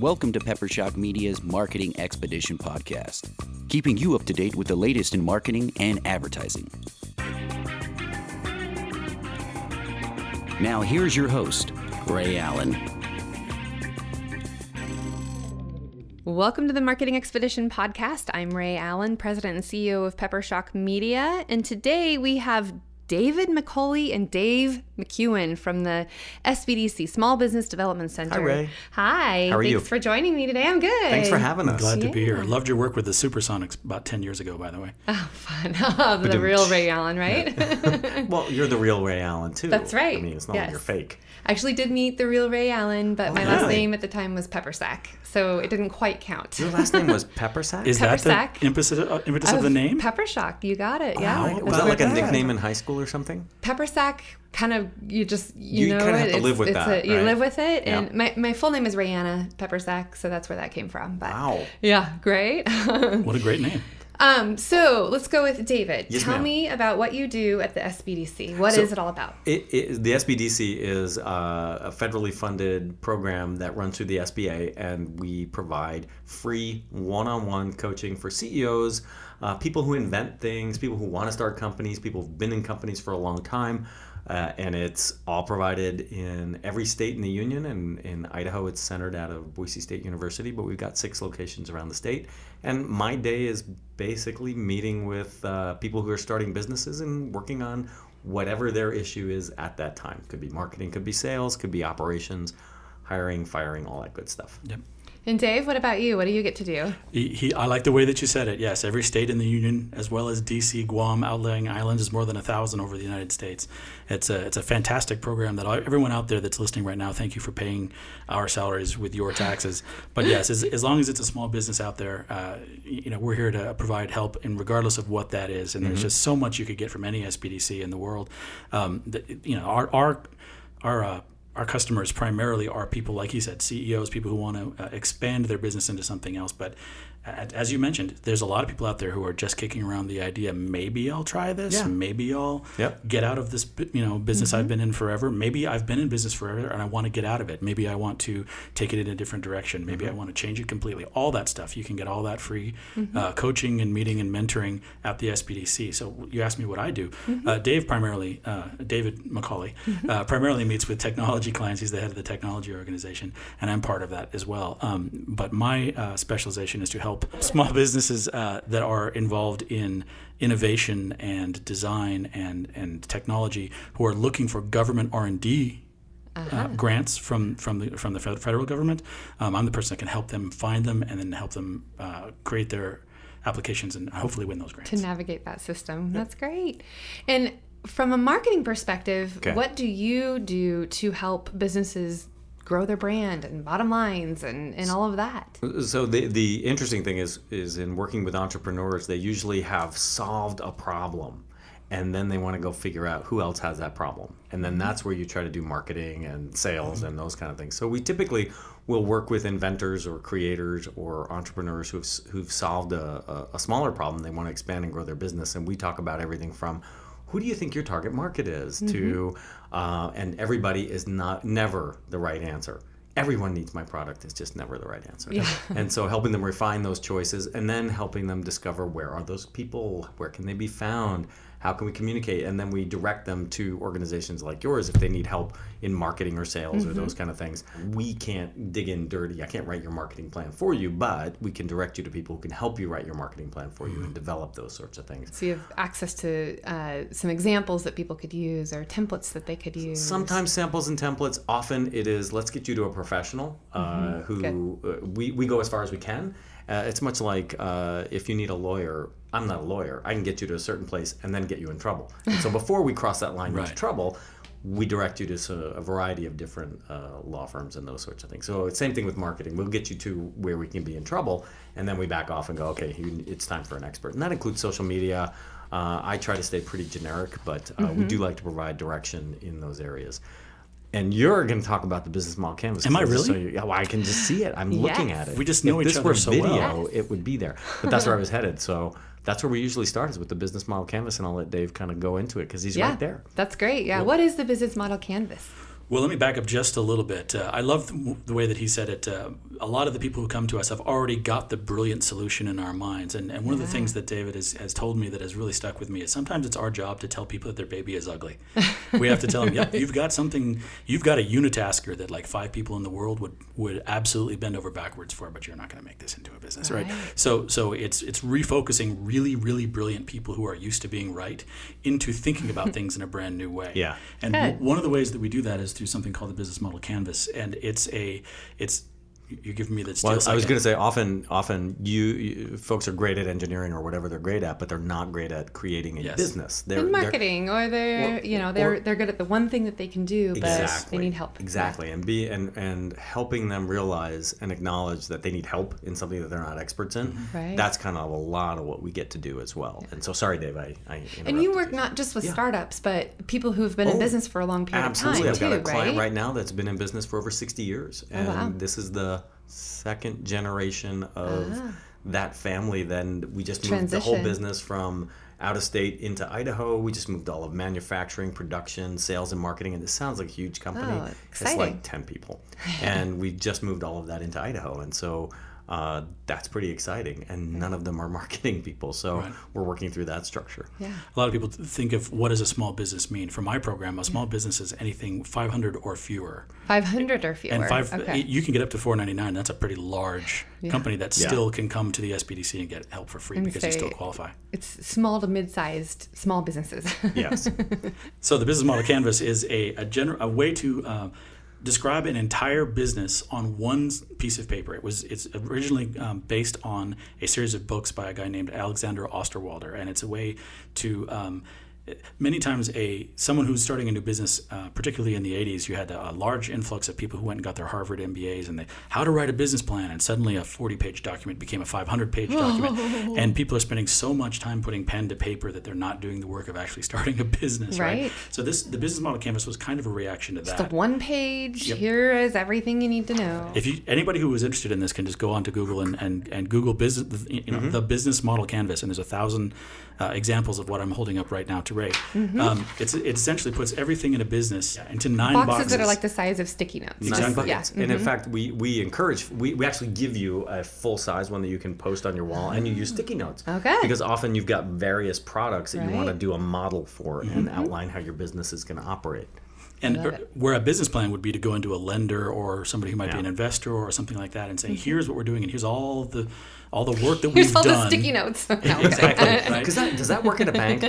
Welcome to Pepper Shock Media's Marketing Expedition podcast, keeping you up to date with the latest in marketing and advertising. Now, here's your host, Ray Allen. Welcome to the Marketing Expedition podcast. I'm Ray Allen, President and CEO of Pepper Shock Media, and today we have David McCauley and Dave McEwen from the SBDC Small Business Development Center. Hi, Ray. Hi. How are Thanks you? for joining me today. I'm good. Thanks for having us. Glad to be here. Loved your work with the Supersonics about 10 years ago, by the way. Oh, fun. the real Ray Allen, right? Well, you're the real Ray Allen too. That's right. I mean, it's not like you're fake. I actually did meet the real Ray Allen, but my last name at the time was Peppersack, so it didn't quite count. Your last name was Peppersack. Is that Peppersack. the impetus, uh, impetus of the name? Pepper Shock. You got it. Yeah. Wow. That's Was that like a it comes from. nickname in high school or something? Pepper sack kind of you just you, You know kinda it. have to It's- live with it's that, a- you right? live with it, Yeah. and my, my full name is Rayanna Peppersack, so that's where that came from. But Wow. yeah, great. What a great name. um, so let's go with David. Yes, Tell ma'am. me about what you do at the SBDC. What is So- it all about? It, it, the SBDC is uh, a federally funded program that runs through the SBA, and we provide free one-on-one coaching for CEOs, uh, people who invent things, people who want to start companies, people who've been in companies for a long time. Uh, and it's all provided in every state in the union. And in Idaho, it's centered out of Boise State University, but we've got six locations around the state. And my day is basically meeting with uh, people who are starting businesses and working on whatever their issue is at that time. Could be marketing, could be sales, could be operations, hiring, firing, all that good stuff. Yep. And Dave, what about you? What do you get to do? He, he, I like the way that you said it. Yes, every state in the union, as well as DC, Guam, outlying islands, is more than a thousand over the United States. It's a it's a fantastic program that I, everyone out there that's listening right now. Thank you for paying our salaries with your taxes. But yes, as, as long as it's a small business out there, uh, you know we're here to provide help, and regardless of what that is. And there's just so much you could get from any SBDC in the world. Um, that, you know, our our our uh, our customers primarily are people like he said ceos people who want to uh, expand their business into something else but as you mentioned there's a lot of people out there who are just kicking around the idea maybe i'll try this Yeah. maybe i'll Yep. get out of this you know business i've been in forever. Maybe i've been in business forever and i want to get out of it. Maybe i want to take it in a different direction. Maybe i want to change it completely. All that stuff. You can get all that free uh, coaching and meeting and mentoring at the sbdc so you asked me what i do. Uh, dave primarily uh, david mccauley uh, primarily meets with technology clients. He's the head of the technology organization and i'm part of that as well. Um, but my uh, specialization is to help small businesses uh, that are involved in innovation and design and, and technology who are looking for government r&d uh, grants from from the from the federal government. Um, I'm the person that can help them find them and then help them uh, create their applications and hopefully win those grants. to navigate that system. That's great. And from a marketing perspective, Okay. what do you do to help businesses grow their brand and bottom lines and, and all of that? So the the interesting thing is is in working with entrepreneurs, they usually have solved a problem, and then they want to go figure out who else has that problem, and then mm-hmm. that's where you try to do marketing and sales and those kind of things. So we typically will work with inventors or creators or entrepreneurs who've who've solved a, a, a smaller problem. They want to expand and grow their business, and we talk about everything from who do you think your target market is mm-hmm. to uh, and everybody is not never the right answer. Everyone needs my product it's just never the right answer. Yeah. and so helping them refine those choices and then helping them discover where are those people? Where can they be found how can we communicate? And then we direct them to organizations like yours if they need help in marketing or sales or those kind of things. We can't dig in dirty. I can't write your marketing plan for you but we can direct you to people who can help you write your marketing plan for you and develop those sorts of things. So you have access to uh, some examples that people could use or templates that they could use. Sometimes samples and templates. Often it is let's get you to a professional uh, who uh, we, we go as far as we can. Uh, it's much like uh, if you need a lawyer. I'm not a lawyer. I can get you to a certain place and then get you in trouble. And so before we cross that line into trouble, we direct you to a variety of different uh, law firms and those sorts of things. So same thing with marketing. We'll get you to where we can be in trouble, and then we back off and go, okay, you, it's time for an expert, and that includes social media. Uh, I try to stay pretty generic, but uh, we do like to provide direction in those areas. And you're going to talk about the business model canvas. Am I really? So you, yeah, well, I can just see it. I'm looking at it. We just know if each this other were so video, well. Yes. it would be there. But that's where I was headed. So that's where we usually start is with the business model canvas, and I'll let Dave kind of go into it because he's yeah, right there. That's great. Yeah. What is the business model canvas? Well, let me back up just a little bit. Uh, I love the, the way that he said it. Uh, a lot of the people who come to us have already got the brilliant solution in our minds. And, and one of the things that David has, has told me that has really stuck with me is sometimes it's our job to tell people that their baby is ugly. we have to tell them, yep, you've got something, you've got a unitasker that like five people in the world would, would absolutely bend over backwards for, but you're not going to make this into a business, right? Right. So, so it's, it's refocusing really, really brilliant people who are used to being right into thinking about things in a brand new way. Yeah. And w- one of the ways that we do that is through something called the business model canvas. And it's a, it's, you're giving me the steel Well, I was going to say often, often you, you folks are great at engineering or whatever they're great at, but they're not great at creating a Yes. business. They're, in they're- marketing, or they're Or- you know they're or- they're good at the one thing that they can do, but exactly. they need help. Exactly, and be and and helping them realize and acknowledge that they need help in something that they're not experts in. Mm-hmm. Right. That's kind of a lot of what we get to do as well. And so, sorry, Dave, I. I And you interrupted work not just with Yeah. startups, but people who have been in Oh, business for a long period Absolutely, of I've time got too, a client right? right now that's been in business for over 60 years, and Oh, wow. this is the second generation of that family. Then we just moved the whole Ah. Business from out of state into Idaho. We just moved all of manufacturing, production, sales, and marketing. And this sounds like a huge company. Oh, It's like 10 people, and we just moved all of that into Idaho, and so. Uh, that's pretty exciting, and none of them are marketing people, so Right. we're working through that structure. Yeah. a lot of people think of what does a small business mean. For my program, a small business is anything 500 or fewer. Five hundred or fewer. And five, okay. you can get up to 499. That's a pretty large company that Yeah. still can come to the SBDC and get help for free And because you still qualify. it's small to mid-sized small businesses. Yes. So the business model canvas is a a, gener- a way to uh, describe an entire business on one piece of paper. It was it's originally um, based on a series of books by a guy named Alexander Osterwalder, and it's a way to um, many times a someone who's starting a new business, uh, particularly in the 80s, you had a, a large influx of people who went and got their Harvard MBAs and they how to write a business plan, and suddenly a 40-page document became a 500-page document, and people are spending so much time putting pen to paper that they're not doing the work of actually starting a business, right? Right. So this the business model canvas was kind of a reaction to that. the one page. Here is everything you need to know. If you anybody who is interested in this can just go onto Google and, and, and Google business you know the business model canvas and there's a thousand uh, examples of what I'm holding up right now to Ray. Mm-hmm. Um, it's it essentially puts everything in a business into nine boxes, boxes, that are like the size of sticky notes. nine Just- buckets. Yeah. And in mm-hmm. fact, we we encourage we, we actually give you a full size one that you can post on your wall, and you use sticky notes. Okay. Because often you've got various products that you want to do a model for and mm-hmm. outline how your business is going to operate. and where a business plan would be to go into a lender or somebody who might be an investor or something like that and say here's what we're doing and here's all the all the work that we've Here's all done the sticky notes. No, exactly right Because that, does that work at a bank?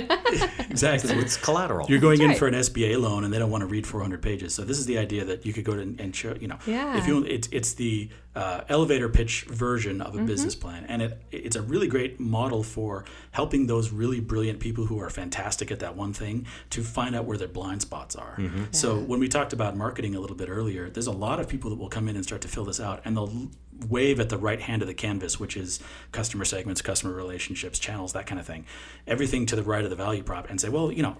exactly It's collateral. You're going in right. for an SBA loan, and they don't want to read 400 pages. So this is the idea that you could go to and show, you know, Yeah. if you, it's it's the uh, elevator pitch version Mm-hmm. of a business plan, and it it's a really great model for helping those really brilliant people who are fantastic at that one thing to find out where their blind spots are. Mm-hmm. So when we talked about marketing a little bit earlier, there's a lot of people that will come in and start to fill this out, and they'll wave at the right hand of the canvas, which is customer segments, customer relationships, channels, that kind of thing. Everything to the right of the value prop, and say, well, you know,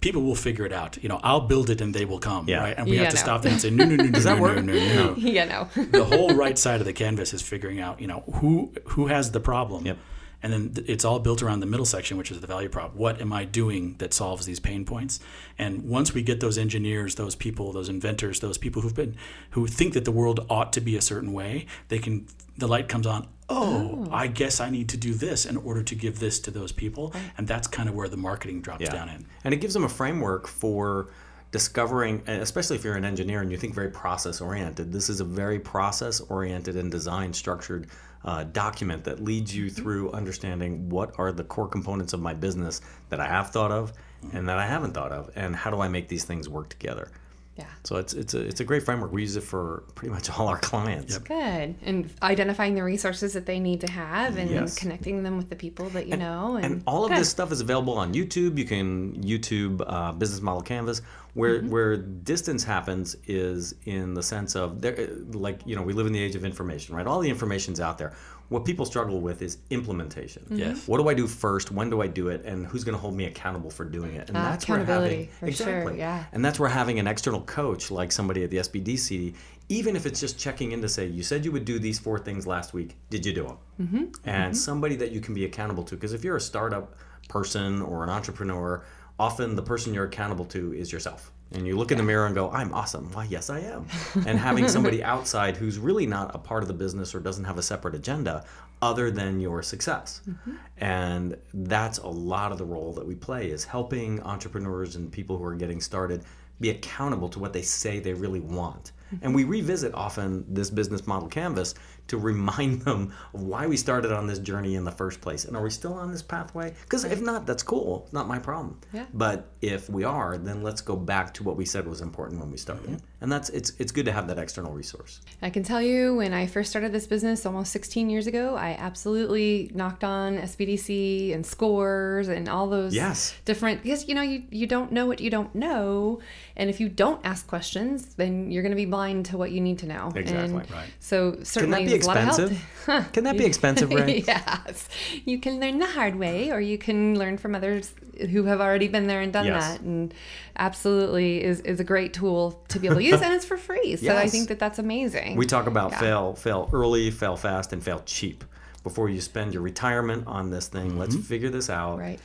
people will figure it out. You know, I'll build it and they will come. Yeah. Right. And we Yeah, have to no. stop them and say, no, no, no, no, Does that no, work? no, no, no. yeah, no. the whole right side of the canvas is figuring out, you know, who who has the problem. Yep. And then it's all built around the middle section, which is the value prop. What am I doing that solves these pain points? And once we get those engineers, those people, those inventors, those people who've been who think that the world ought to be a certain way, they can the light comes on. Oh, I guess I need to do this in order to give this to those people, and that's kind of where the marketing drops down in. And it gives them a framework for discovering, especially if you're an engineer and you think very process oriented. This is a very process oriented and design structured uh, document that leads you through understanding what are the core components of my business that I have thought of and that I haven't thought of, and how do I make these things work together. Yeah. So it's it's a it's a great framework. We use it for pretty much all our clients. Good. And identifying the resources that they need to have and Yes. connecting them with the people that you know. And, And all of Good. this stuff is available on YouTube. You can YouTube uh, Business Model Canvas. Where where distance happens is in the sense of there, like you know we live in the age of information, right? All the information's out there. What people struggle with is implementation. Yes. What do I do first? When do I do it? And who's going to hold me accountable for doing it? And Ah, that's where having for sure, yeah. And that's where having an external coach like somebody at the SBDC, even if it's just checking in to say, you said you would do these four things last week, did you do them? Mm-hmm. And somebody that you can be accountable to. Because if you're a startup person or an entrepreneur, often the person you're accountable to is yourself. And you look in the mirror and go, I'm awesome. Why, yes, I am. And having somebody outside who's really not a part of the business or doesn't have a separate agenda other than your success. Mm-hmm. And that's a lot of the role that we play is helping entrepreneurs and people who are getting started be accountable to what they say they really want. Mm-hmm. And we revisit often this business model canvas to remind them of why we started on this journey in the first place. And are we still on this pathway? Because if not, that's cool. Not my problem. Yeah. But if we are, then let's go back to what we said was important when we started. And that's it's it's good to have that external resource. I can tell you when I first started this business almost 16 years ago, I absolutely knocked on SBDC and scores and all those Yes. different because you know you, you don't know what you don't know and if you don't ask questions then you're going to be blind to what you need to know. Exactly. And Right. So certainly be there's a lot of help. expensive? Can that be expensive, Ray? yes. You can learn the hard way or you can learn from others who have already been there and done Yes. that. And absolutely is, is a great tool to be able to use and it's for free. So I think that that's amazing. We talk about Yeah. fail, fail early, fail fast, and fail cheap. Before you spend your retirement on this thing, let's mm-hmm. figure this out. Right.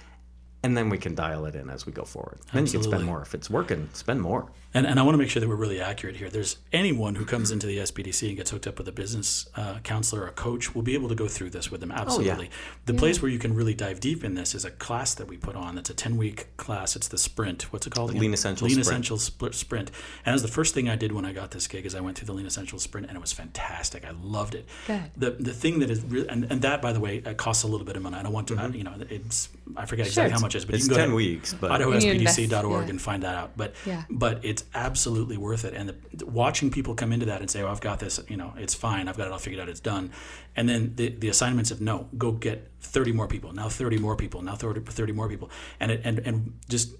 And then we can dial it in as we go forward. Then you can spend more. If it's working, spend more. And, and I want to make sure that we're really accurate here. There's anyone who comes into the SBDC and gets hooked up with a business uh, counselor or a coach will be able to go through this with them. Absolutely. The place where you can really dive deep in this is a class that we put on. It's a 10 week class. It's the sprint. What's it called? again? Lean Essentials Lean Sprint. Essentials Split Sprint. And as the first thing I did when I got this gig is I went through the Lean Essentials Sprint and it was fantastic. I loved it. Good. The the thing that is really and, and that by the way uh, costs a little bit of money. I don't want to I, you know it's I forget exactly how much it is, but It's you can go 10 to weeks, but You invest, idahosbdc.org yeah. and find that out. But Yeah. but it's absolutely worth it. And the, watching people come into that and say, "Oh, I've got this. You know, it's fine. I've got it all figured out. It's done." And then the, the assignments of no, go get 30 more people. Now 30 more people. Now 30, 30 more people. And it, and and just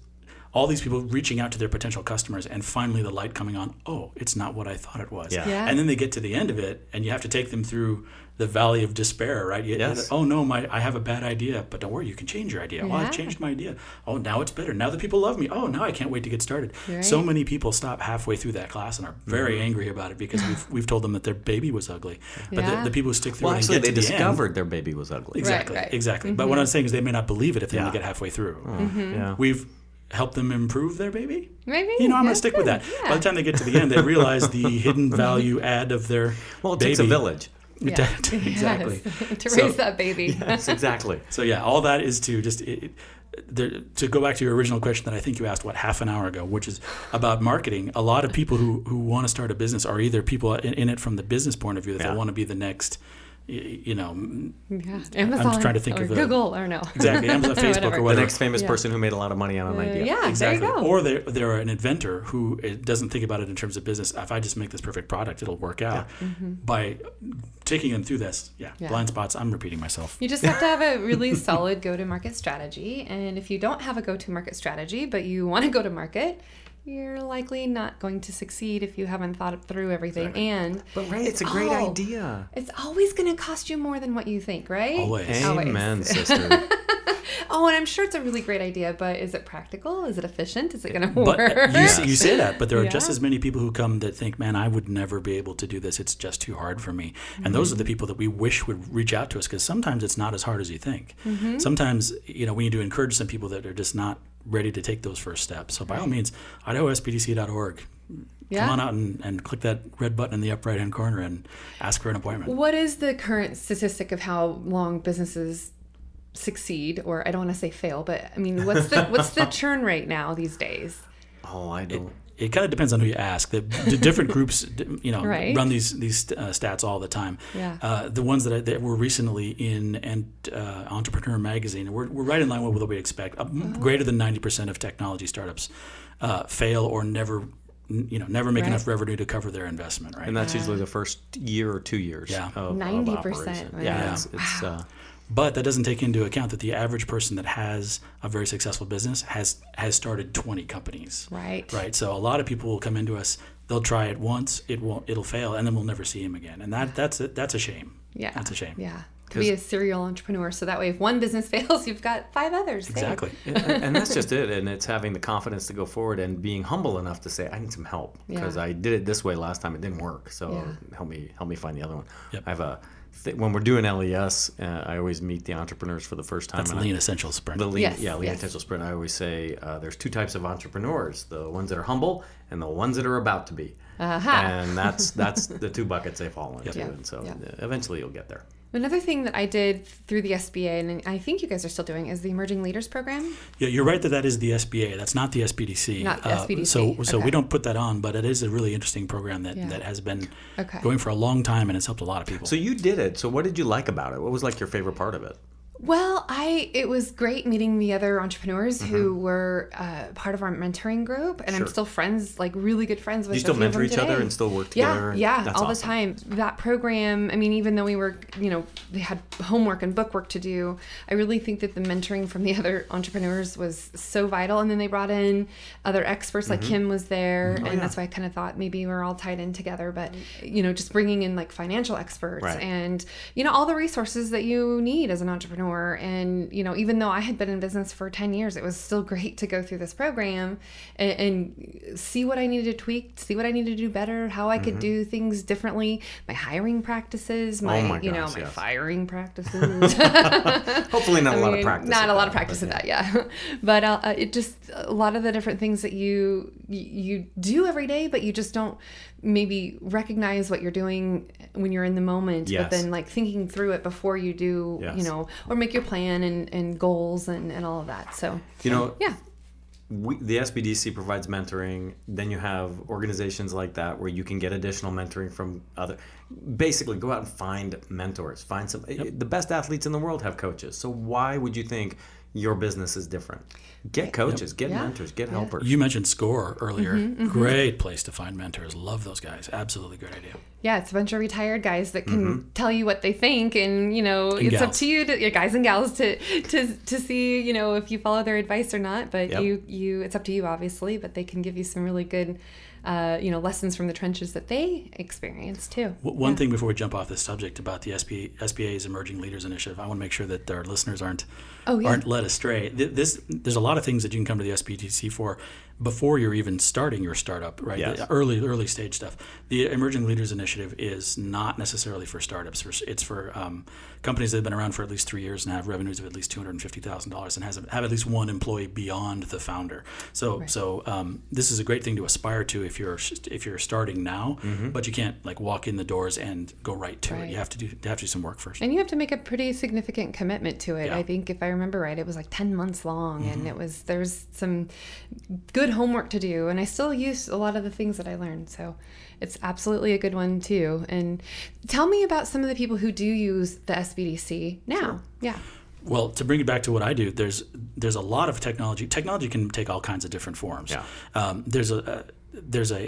all these people reaching out to their potential customers and finally the light coming on oh it's not what i thought it was Yeah. Yeah. and then they get to the end of it and you have to take them through the valley of despair right You- Yes. oh no my i have a bad idea but don't worry you can change your idea well i've changed my idea oh now it's better now the people love me oh now i can't wait to get started so many people stop halfway through that class and are mm-hmm. very Mm-hmm. angry about it because we've, we've told them that their baby was ugly but Yeah. the, the people who stick through well, it actually, and they get to the end- discovered their baby was ugly. Exactly, right. exactly. But mm-hmm. what I'm saying is they may not believe it if they Yeah. only get halfway through. Mm-hmm. Yeah. We've helped them improve their baby. Maybe. You know, I'm gonna stick with that. Yeah. By the time they get to the end, they realize the hidden value add of their Well, it baby. takes a village. Yeah. exactly. Yes. to So- raise that baby. Yes, exactly. So yeah, all that is to just it, it- there, to go back to your original question that I think you asked what half an hour ago, which is about marketing. A lot of people who who want to start a business are either people in, in it from the business point of view that Yeah. they want to be the next, y- you know, yeah. Amazon. trying to think or of a- Google or no. exactly Amazon, Facebook, or Whatever. The next famous Yeah. person who made a lot of money on an Uh, idea. yeah, Exactly. there you go. Or they're, they're an inventor who doesn't think about it in terms of business. If I just make this perfect product, it'll work out. By taking them through this, yeah, Mm-hmm. Yeah. blind spots. I'm repeating myself. You just have to have a really solid go to market strategy. And if you don't have a go to market strategy, but you want to go to market, you're likely not going to succeed if you haven't thought through everything. And But Ray, it's a great all- idea. It's always going to cost you more than what you think, right? Always. Always. Amen, sister. Oh, and I'm sure it's a really great idea, but is it practical? Is it efficient? Is it going to work? But you, say, you say that, but there are just as many people who come that think, man, I would never be able to do this. It's just too hard for me. And those are the mm-hmm. people that we wish would reach out to us because sometimes it's not as hard as you think. Mm-hmm. Sometimes, you know, we need to encourage some people that are just not ready to take those first steps. So by all means, idahosbdc.org. Yeah. Come on out and, and click that red button in the upper right hand corner and ask for an appointment. What is the current statistic of how long businesses succeed, or I don't want to say fail, but I mean, what's the what's the churn rate now these days? Oh, I don't. it kind of depends on who you ask. The, the different groups, you know, Right. run these these uh, stats all the time. Yeah. Uh, the ones that, I, that were recently in and uh, Entrepreneur Magazine, we're, we're right in line with what we expect. Uh, m Greater than ninety percent of technology startups uh, fail or never, you know, never make Right. enough revenue to cover their investment. Right. And that's usually the first year or two years. Yeah. Of, of 90%, operation. wow. Yeah, it's, it's uh, But that doesn't take into account that the average person that has a very successful business has has started 20 companies. Right. Right. So a lot of people will come into us. They'll try it once. It won't. It'll fail, and then we'll never see him again. And that that's a, that's a shame. Yeah. That's a shame. Yeah. To be a serial entrepreneur, so that way, if one business fails, you've got five others. Exactly. and, and that's just it. And it's having the confidence to go forward and being humble enough to say, I need some help because Yeah. I did it this way last time. It didn't work. So Yeah. help me help me find the other one. Yep. I have a th- when we're doing LES, uh, I always meet the entrepreneurs for the first time. That's and I- lean essential sprint. the lean, Yes, yeah, lean yes. intentional sprint. I always say uh, there's two types of entrepreneurs: the ones that are humble and the ones that are about to be. Aha. And that's that's the two buckets they fall into. Yeah. And so Yeah. eventually you'll get there. Another thing that I did through the SBA, and I think you guys are still doing, is the Emerging Leaders Program. Yeah, you're right that that is the SBA. That's not the SBDC. Not the Uh, SBDC, so, so okay. we don't put that on, but it is a really interesting program that, Yeah. that has been Okay. going for a long time and it's helped a lot of people. So you did it. So what did you like about it? What was like your favorite part of it? Well, I it was great meeting the other entrepreneurs who Mm-hmm. were uh, part of our mentoring group, and I'm still friends, like really good friends with. you still a few of mentor each other and still work together? yeah, That's all the time. That program, I mean, even though we were, you know, they had homework and book work to do, I really think that the mentoring from the other entrepreneurs was so vital. And then they brought in other experts, like Mm-hmm. Kim was there, Oh, and that's why I kind of thought maybe we're all tied in together. But you know, just bringing in like financial experts Right. and you know all the resources that you need as an entrepreneur. And you know, even though I had been in business for ten years, it was still great to go through this program and, and see what I needed to tweak, see what I needed to do better, how I could do things differently, my hiring practices, my, Mm-hmm. Oh my you know my yes. firing practices. Hopefully not a lot of practice. Not a lot of practice but at that, yeah. but uh, uh, it just a lot of the different things that you you do every day, but you just don't maybe recognize what you're doing when you're in the moment. Yes. But then like thinking through it before you do, Yes. you know, or make your plan and, and goals and, and all of that. So You know, yeah, we, the SBDC provides mentoring. Then you have organizations like that where you can get additional mentoring from other. Basically, go out and find mentors. Find some. The best athletes in the world have coaches. So why would you think your business is different? Get coaches. Get Yeah. mentors. Get helpers. you mentioned SCORE earlier. Mm-hmm, Great place to find mentors. Love those guys. Absolutely great idea. yeah, it's a bunch of retired guys that can tell you what they think, and you know, it's up to you, to, your guys and gals, to to to see, you know, if you follow their advice or not. But Yep. you you, it's up to you, obviously. But they can give you some really good, uh, you know, lessons from the trenches that they experience too. One thing before we jump off this subject about the SB, SBA's Emerging Leaders Initiative, I want to make sure that our listeners aren't Oh, yeah. aren't led astray. This there's a lot of things that you can come to the SBDC for before you're even starting your startup, right? Yes. The early early stage stuff. The Emerging Leaders Initiative is not necessarily for startups. It's for um, companies that have been around for at least three years and have revenues of at least two hundred and fifty thousand dollars and has have at least one employee beyond the founder. So so um, this is a great thing to aspire to if you're if you're starting now, but you can't like walk in the doors and go right to Right. it. You have to do you have to do some work first. And you have to make a pretty significant commitment to it. Yeah. I think if I remember right, it was like 10 months long and it was there's some good homework to do and I still use a lot of the things that I learned. So it's absolutely a good one too. And tell me about some of the people who do use the SBDC now. Yeah. Well, to bring it back to what I do, there's there's a lot of technology. Technology can take all kinds of different forms. Yeah. Um, there's a, a there's a,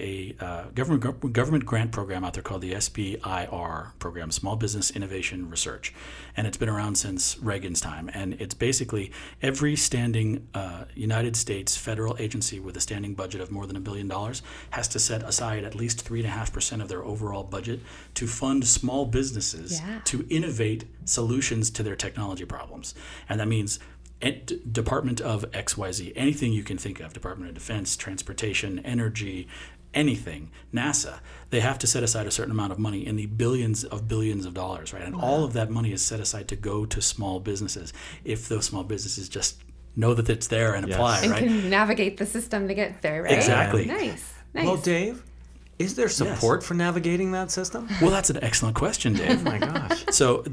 a uh, government government grant program out there called the SBIR program, Small Business Innovation Research, and it's been around since Reagan's time. And it's basically every standing uh, United States federal agency with a standing budget of more than a billion dollars has to set aside at least three and a half percent of their overall budget to fund small businesses Yeah. to innovate solutions to their technology problems. And that means Department of XYZ, anything you can think of, Department of Defense, Transportation, Energy, anything, NASA, they have to set aside a certain amount of money in the billions of billions of dollars, right? And all of that money is set aside to go to small businesses if those small businesses just know that it's there and Yes. apply, And right? can navigate the system to get there, right? Exactly. Nice. Nice. Well, Dave, is there support for navigating that system? Well, that's an excellent question, Dave. Oh my gosh. So,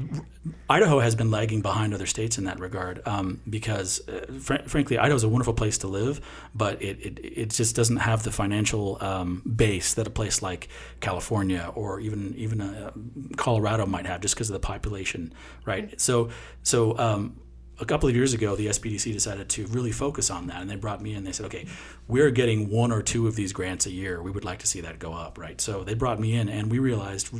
Idaho has been lagging behind other states in that regard um, because, uh, fr- frankly, Idaho is a wonderful place to live, but it, it, it just doesn't have the financial um, base that a place like California or even even uh, Colorado might have, just because of the population, right? So, so. Um, a couple of years ago, the SBDC decided to really focus on that, and they brought me in. They said, "Okay, we're getting one or two of these grants a year. We would like to see that go up, right?" So they brought me in, and we realized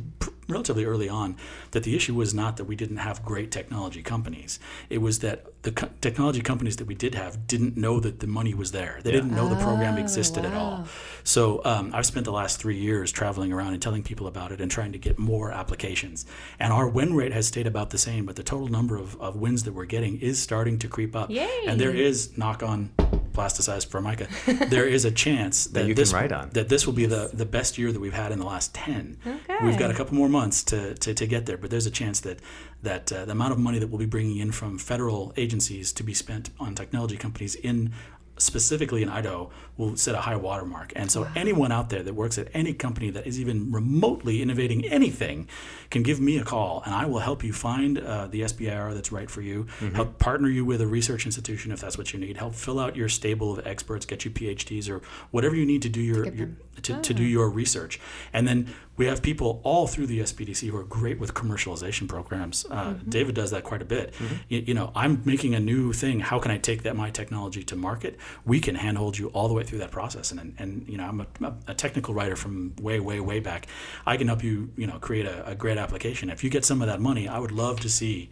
relatively early on that the issue was not that we didn't have great technology companies. It was that the co- technology companies that we did have didn't know that the money was there. They didn't know the program existed at all. So um, I've spent the last three years traveling around and telling people about it and trying to get more applications. And our win rate has stayed about the same, but the total number of, of wins that we're getting is starting to creep up. Yay. And there is knock on plasticized formica, there is a chance that, you this on. that this will be the, the best year that we've had in the last ten. Okay. We've got a couple more months to, to, to get there, but there's a chance that that uh, the amount of money that we'll be bringing in from federal agencies to be spent on technology companies in specifically in Idaho will set a high watermark. And so anyone out there that works at any company that is even remotely innovating anything can give me a call and I will help you find uh, the SBIR that's right for you, help partner you with a research institution if that's what you need, help fill out your stable of experts, get you PhDs or whatever you need to do your, your to, to do your research. And then we have people all through the SBDC who are great with commercialization programs. Uh, David does that quite a bit. You, you know, I'm making a new thing. How can I take that my technology to market? We can handhold you all the way through that process. And and, you know, I'm a, a technical writer from way way way back. I can help you you know create a, a great application. If you get some of that money, I would love to see.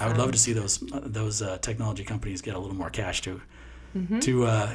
I would love to see those uh, those uh, technology companies get a little more cash to to uh,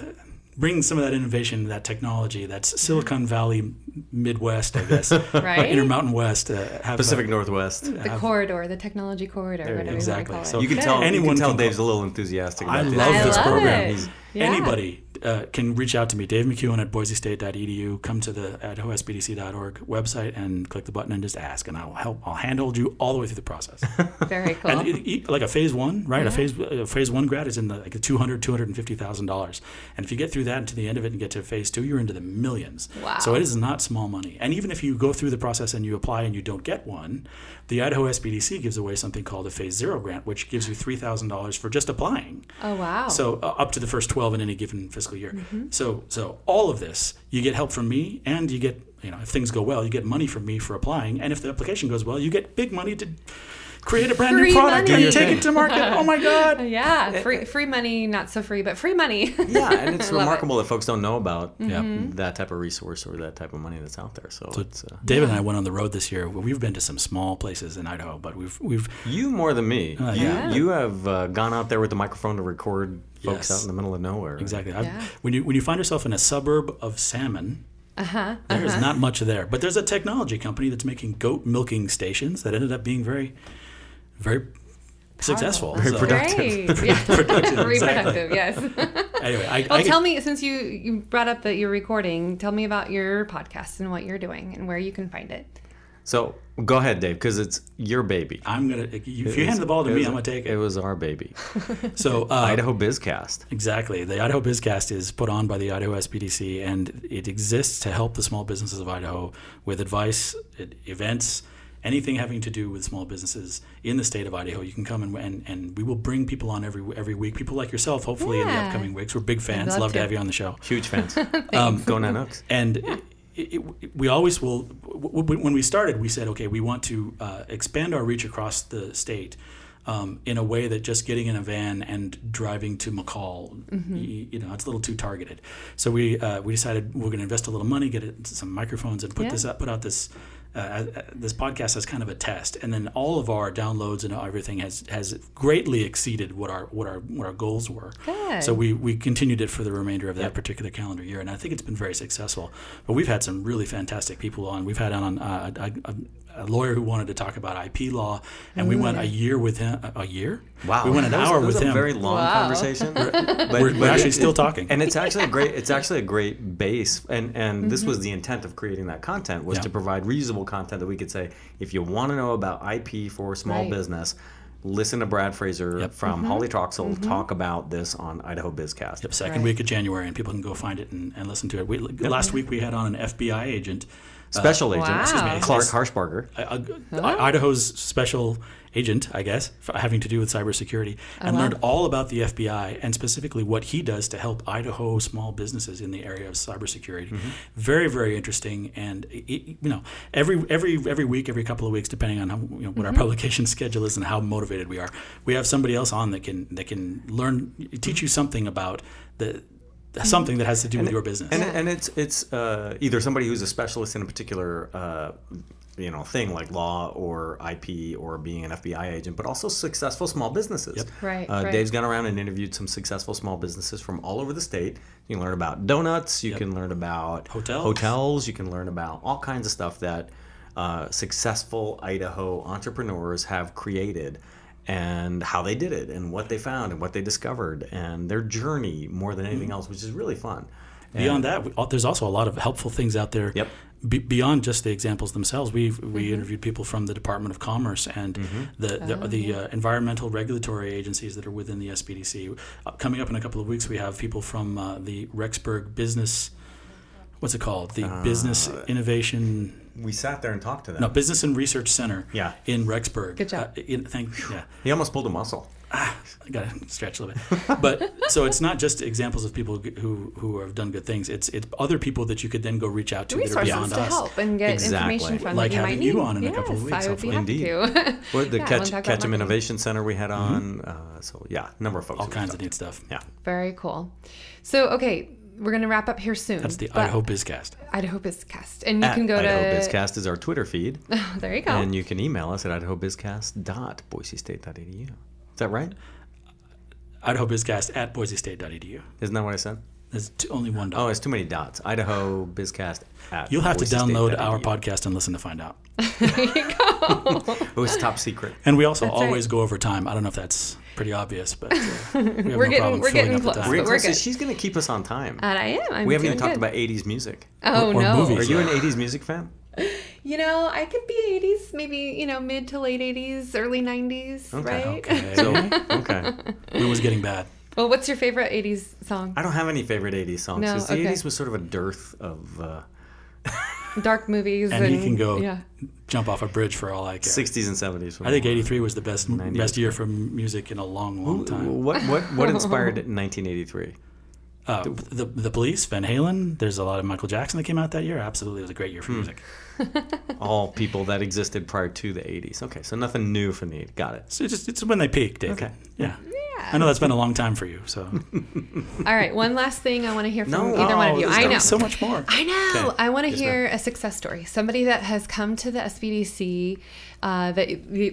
bring some of that innovation, that technology, that's Silicon Valley Midwest, I guess, Right? Intermountain West, uh, have Pacific a, Northwest. the corridor, the technology corridor, you whatever. Exactly. you want to So call it. You can Good. tell. Anyone you can tell can Dave's go- a little enthusiastic about I this. love I this love program. it. He's, Yeah. Anybody uh, can reach out to me, Dave McEwen at boisestate.edu. Come to the at osbdc.org website and click the button and just ask, and I'll help. I'll handhold you all the way through the process. Very cool. And it, it- like a phase one, right? A phase a phase one grad is in the like a 200 250,000 dollars, and if you get through that and to the end of it and get to phase two, you're into the millions. Wow. So it is not small money. And even if you go through the process and you apply and you don't get one, the Idaho SBDC gives away something called a phase zero grant, which gives you three thousand dollars for just applying. oh wow. So uh, up to the first 12 in any given fiscal year. Mm-hmm. So so all of this, you get help from me and you get, you know, if things go well, you get money from me for applying and if the application goes well, you get big money to create a brand Free new product money. and take it to market. Oh my god. yeah, free free money, not so free, but free money. Yeah, and it's I love it. remarkable that folks don't know about Yeah. that type of resource or that type of money that's out there. So, it's uh, David and I went on the road this year. We've been to some small places in Idaho, but we've we've you more than me. you Uh, yeah. you have uh, gone out there with the microphone to record folks Yes. out in the middle of nowhere. exactly. Yeah. When you when you find yourself in a suburb of Salmon, Uh-huh. there's not much there. But there's a technology company that's making goat milking stations that ended up being very, very successful. Very So- productive. Great. Yeah. Very exactly. productive, yes. Anyway, I, Well, I tell me, since you, you brought up that you're recording, tell me about your podcast and what you're doing and where you can find it. So go ahead, Dave, because it's your baby. I'm gonna. If you It hand was- the ball to me, was- I'm gonna take It it. was our baby. So uh, Idaho BizCast. Exactly. The Idaho BizCast is put on by the Idaho SBDC, and it exists to help the small businesses of Idaho with advice, events, anything having to do with small businesses in the state of Idaho. You can come and, and, and we will bring people on every every week. People like yourself, hopefully, in the upcoming weeks. We're big fans. love Love, to to. have you on the show. Huge fans. um, go Nanooks. And it, it, we always will. W- w- when we started, we said, okay, we want to uh, expand our reach across the state. Um, in a way that just getting in a van and driving to McCall, y- you, know, it's a little too targeted. So we uh, we decided we're going to invest a little money, get it, some microphones, and put Yeah. this up, put out this. Uh, uh, this podcast as kind of a test, and then all of our downloads and everything has has greatly exceeded what our what our what our goals were. Good. So we we continued it for the remainder of that particular calendar year, and I think it's been very successful. But we've had some really fantastic people on. We've had on uh, a, a, a lawyer who wanted to talk about IP law, and we went a mm. year with him. A, a year? Wow, We went an That was- hour that was with a him. very long Wow. conversation. but We're- we're actually it- still talking. and it's actually a great. It's actually a great base, and and this mm-hmm. was the intent of creating that content was Yeah. to provide reusable content that we could say, if you want to know about IP for small Right. business. Listen to Brad Fraser Yep. from mm-hmm. Hawley Troxell mm-hmm. talk about this on Idaho BizCast. Yep, second Right. week of January, and people can go find it and, and listen to it. We, Last week we had on an FBI agent, Special agent, Wow. excuse me, Clark Harshbarger. uh, uh, Idaho's special agent, I guess, f- having to do with cybersecurity, and wow. learned all about the FBI and specifically what he does to help Idaho small businesses in the area of cybersecurity. Very, very interesting, and it, it- you know, every every every week, every couple of weeks, depending on how, you know, what our publication schedule is and how motivated we are, we have somebody else on that can that can learn, teach you something about the something that has to do with your business. And, and it's it's uh, either somebody who's a specialist in a particular uh, you know thing like law or IP or being an FBI agent, but also successful small businesses. Right, Uh, right. Dave's gone around and interviewed some successful small businesses from all over the state. You can learn about donuts. You can learn about Hotels. Hotels. You can learn about all kinds of stuff that uh, successful Idaho entrepreneurs have created. And how they did it and what they found and what they discovered and their journey more than anything else, which is really fun. Beyond that, there's also a lot of helpful things out there. Yep. Be, beyond just the examples themselves, we've we interviewed people from the Department of Commerce and the the, the uh, environmental regulatory agencies that are within the SBDC. Uh, coming up in a couple of weeks, we have people from uh, the Rexburg Business. What's it called? The Business Innovation. We sat there and talked to them. No, Business and Research Center. Yeah. In Rexburg. Good job. Uh, in, thank, yeah. He almost pulled a muscle. I got to stretch a little bit. But so it's not just examples of people who who have done good things. It's it's other people that you could then go reach out to that are resources beyond to us. help and get Exactly. information from Like that you might having need. you on in a couple of weeks, I would be hopefully. happy to. Well, the Yeah, I Catch, talk Ketchum. Innovation Center we had on. Uh, so yeah, a number of folks. All kinds of neat stuff. Yeah. Very cool. So, okay, we're going to wrap up here soon. That's the Idaho BizCast. Idaho Bizcast. And you At can go Idaho to. Idaho Bizcast is our Twitter feed, There you go. and you can email us at idahobizcast.boisestate.edu. Is that right? Idaho BizCast at boisestate.edu. Isn't that what I said? There's t- only one dot. Oh, it's too many dots. Idaho Bizcast at You'll have to download our podcast and listen to find out. there you go. It was top secret. And we also right. always go over time. I don't know if that's pretty obvious, but uh, we have We're no getting- problem we're filling getting up the close. time. We're But we're interested- She's going to keep us on time. and I am. I'm we haven't even talked good. about 80s music. Oh, Or- or no. movies. Are you an 80s music fan? You know, I could be 80s, maybe, you know, mid to late 80s, early 90s, Okay, right? Okay. So, okay. When was getting bad? Well, what's your favorite 80s song? I don't have any favorite 80s songs No, because the 80s was sort of a dearth of uh, Dark movies. And And, he can go Yeah. jump off a bridge for all I care. 60s and 70s. I think 83 was the best 90s. best year for music in a long, long time. What what what inspired it in 1983? Uh, the the Police, Van Halen. There's a lot of Michael Jackson that came out that year. Absolutely, it was a great year Hmm. for music. All people that existed prior to the 80s. Okay, so nothing new from the 80s. Got it. So it's just it's when they peaked, David. Okay. Yeah. I know that's been a long time for you. So All right, one last thing I want to hear from No. either one of Oh, you. I know. so much more. I know. Okay. I want to hear a success story. Somebody that has come to the SBDC uh, that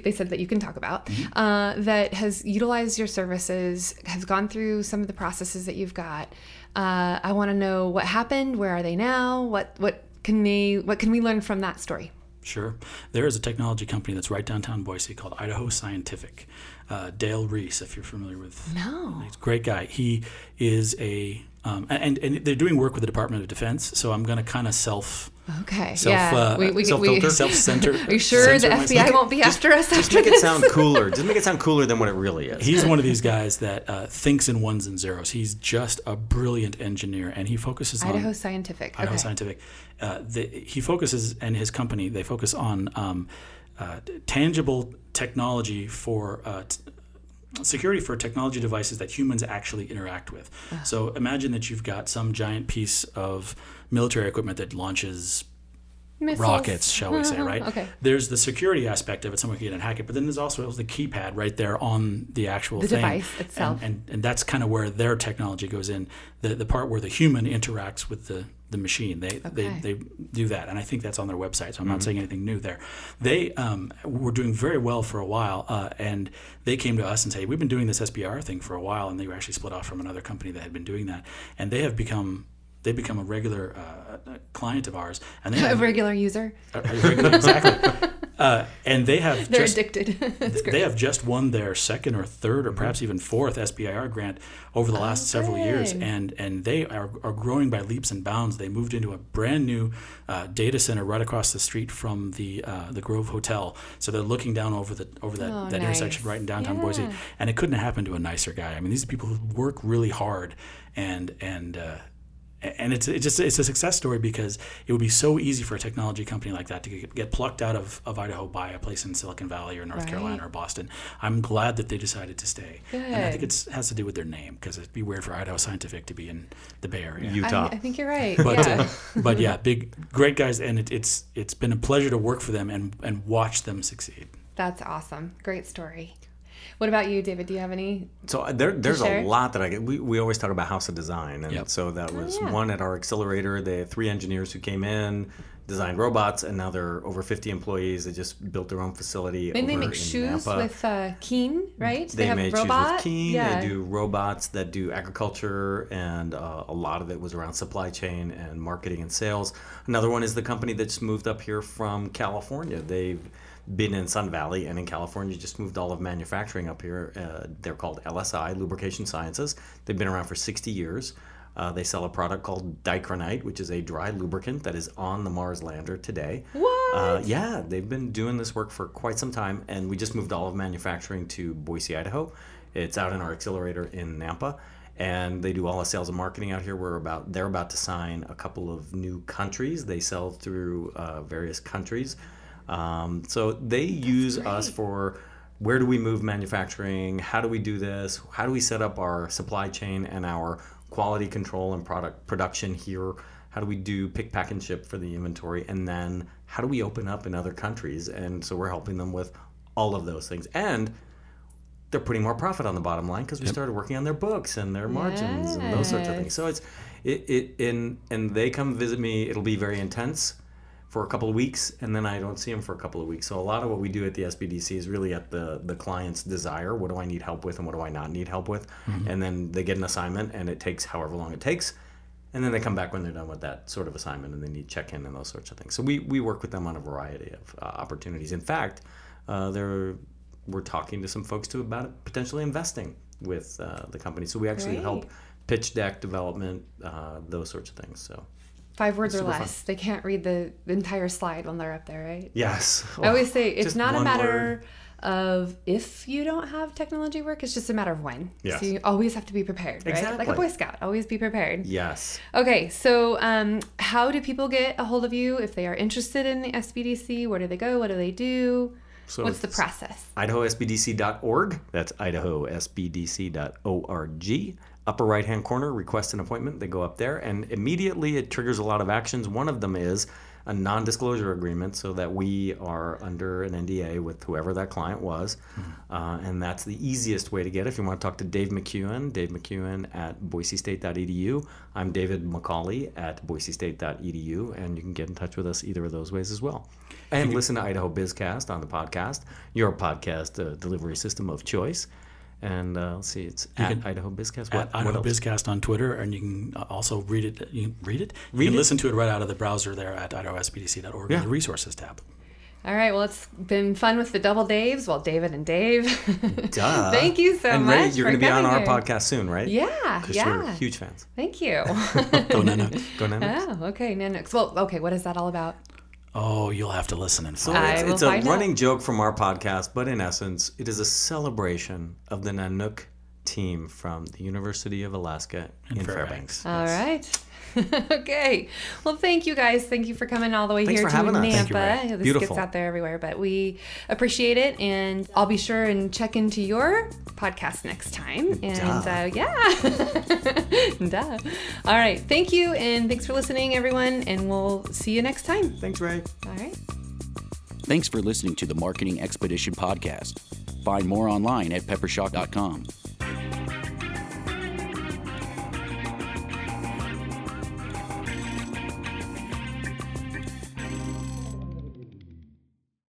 they said that you can talk about, Mm-hmm. uh, that has utilized your services, has gone through some of the processes that you've got. Uh, I want to know what happened. Where are they now? What what can they what can we learn from that story? Sure. There is a technology company that's right downtown Boise called Idaho Scientific. Uh, Dale Reese, if you're familiar with. No. He's a great guy. He is a, um, and, and they're doing work with the Department of Defense. So I'm going to kind of self, Okay. self, yeah. uh, we, we, we, self-filter? self-center. are you sure the FBI won't be after us Just after make it sound cooler. Just make it sound cooler than what it really is. He's one of these guys that uh, thinks in ones and zeros. He's just a brilliant engineer, and he focuses on Idaho Scientific. Idaho okay. Scientific. Uh, the, he focuses, and his company, they focus on um, uh, tangible technology for uh, t- security for technology devices that humans actually interact with. So imagine that you've got some giant piece of military equipment that launches Missiles. rockets, shall we say, right? Okay. There's the security aspect of it, someone can get and hack it, but then there's also the keypad right there on the actual The thing. device itself. And, and, and that's kind of where their technology goes in, the, the part where the human interacts with the, the machine. They, Okay. they, they do that, and I think that's on their website, so I'm not saying anything new there. They um, were doing very well for a while, uh, and they came to us and said, we've been doing this SBIR thing for a while, and they were actually split off from another company that had been doing that, and they have become they become a regular uh, client of ours, and they A have, regular user. a- a regular- exactly. Uh, and they have They're just addicted. They have just won their second or third or perhaps even fourth SBIR grant over the last several years, and and they are, are growing by leaps and bounds. They moved into a brand new uh, data center right across the street from the uh, the Grove Hotel, so they're looking down over the over that, Oh, that intersection right in downtown Boise, and it couldn't have happened to a nicer guy. I mean, these are people who work really hard, and and. And it's, it's just it's a success story because it would be so easy for a technology company like that to get, get plucked out of, of Idaho by a place in Silicon Valley or North Right. Carolina or Boston. I'm glad that they decided to stay, and I think it has to do with their name because it'd be weird for Idaho Scientific to be in the Bay Area. Utah. I, I think you're right. but yeah. uh, but yeah, big great guys, and it, it's it's been a pleasure to work for them and and watch them succeed. That's awesome. Great story. What about you, David? Do you have any? So uh, there, there's a lot that I get. We, we always talk about House of Design, and Yep. so that was yeah. one at our accelerator. They had three engineers who came in, designed robots, and now they're over 50 employees. They just built their own facility. And they make in shoes Nampa. with uh, Keen, right? They, have made robot. shoes with Keen. Yeah. They do robots that do agriculture, and uh, a lot of it was around supply chain and marketing and sales. Another one is the company that's moved up here from California. They've been in Sun Valley and in California, just moved all of manufacturing up here. Uh, they're called LSI, Lubrication Sciences. They've been around for 60 years. Uh, they sell a product called dicronite, which is a dry lubricant that is on the Mars lander today. What? Uh, yeah, they've been doing this work for quite some time, and we just moved all of manufacturing to Boise, Idaho. It's out in our accelerator in Nampa, and they do all the sales and marketing out here. We're about they're about to sign a couple of new countries. They sell through uh, various countries, um, so they use us for where do we move manufacturing? How do we do this? How do we set up our supply chain and our quality control and product production here? How do we do pick, pack, and ship for the inventory? And then how do we open up in other countries? And so we're helping them with all of those things. And they're putting more profit on the bottom line because we started working on their books and their margins and those sorts of things. So it's it, it in and they come visit me. It'll be very intense for a couple of weeks, and then I don't see them for a couple of weeks. So a lot of what we do at the SBDC is really at the the client's desire. What do I need help with, and what do I not need help with? And then they get an assignment, and it takes however long it takes. And then they come back when they're done with that sort of assignment, and they need check in and those sorts of things. So we, we work with them on a variety of uh, opportunities. In fact, uh, they're we're talking to some folks too about potentially investing with uh, the company. So we actually help pitch deck development, uh, those sorts of things. So Five words or super fun. less. They can't read the, the entire slide when they're up there, right? yes, I always say it's not a matter word. of if you don't have technology work, it's just a matter of when. Yes. So you always have to be prepared, right? Exactly. Like a Boy Scout, always be prepared. yes. Okay, so um, how do people get a hold of you if they are interested in the SBDC? Where do they go? What do they do? So What's the process? IdahoSBDC.org. That's IdahoSBDC.org. Upper right hand corner, request an appointment. They go up there, and immediately it triggers a lot of actions. One of them is a non disclosure agreement so that we are under an NDA with whoever that client was. Uh, and that's the easiest way to get it. If you want to talk to Dave McEwen, Dave McEwen at boisestate.edu. I'm David McCauley at boisestate.edu, and you can get in touch with us either of those ways as well. And listen to Idaho Bizcast on the podcast, your podcast uh, delivery system of choice. And uh, let's see, it's at can- Idaho Bizcast. at What, Idaho else? Bizcast on Twitter, and you can uh, also read it. You can read it. You can it. listen to it right out of the browser there at idahoSBDC.org Yeah. in the resources tab. All right, well, it's been fun with the double Daves. Well, David and Dave. Duh. Thank you so and much. Ray, you're going to be on our here. podcast soon, right? Yeah, yeah. you're huge fans. Thank you. Go Nano. Go Nanooks. oh, okay, Nanooks. Well, okay, what is that all about? Oh, you'll have to listen and So find. I it's, will it's a find out. running joke from our podcast, but in essence, it is a celebration of the Nanook team from the University of Alaska in, Fairbanks. Fairbanks. All right. okay. Well, thank you guys. Thank you for coming all the way Thanks here for to having us. Nampa. Thank you, Ray. this Beautiful. gets out there everywhere, but we appreciate it. And I'll be sure and check into your podcast next time. And Duh. uh, yeah. Duh. All right. Thank you. And thanks for listening, everyone. And we'll see you next time. Thanks, Ray. All right. Thanks for listening to the Marketing Expedition podcast. Find more online at peppershock.com.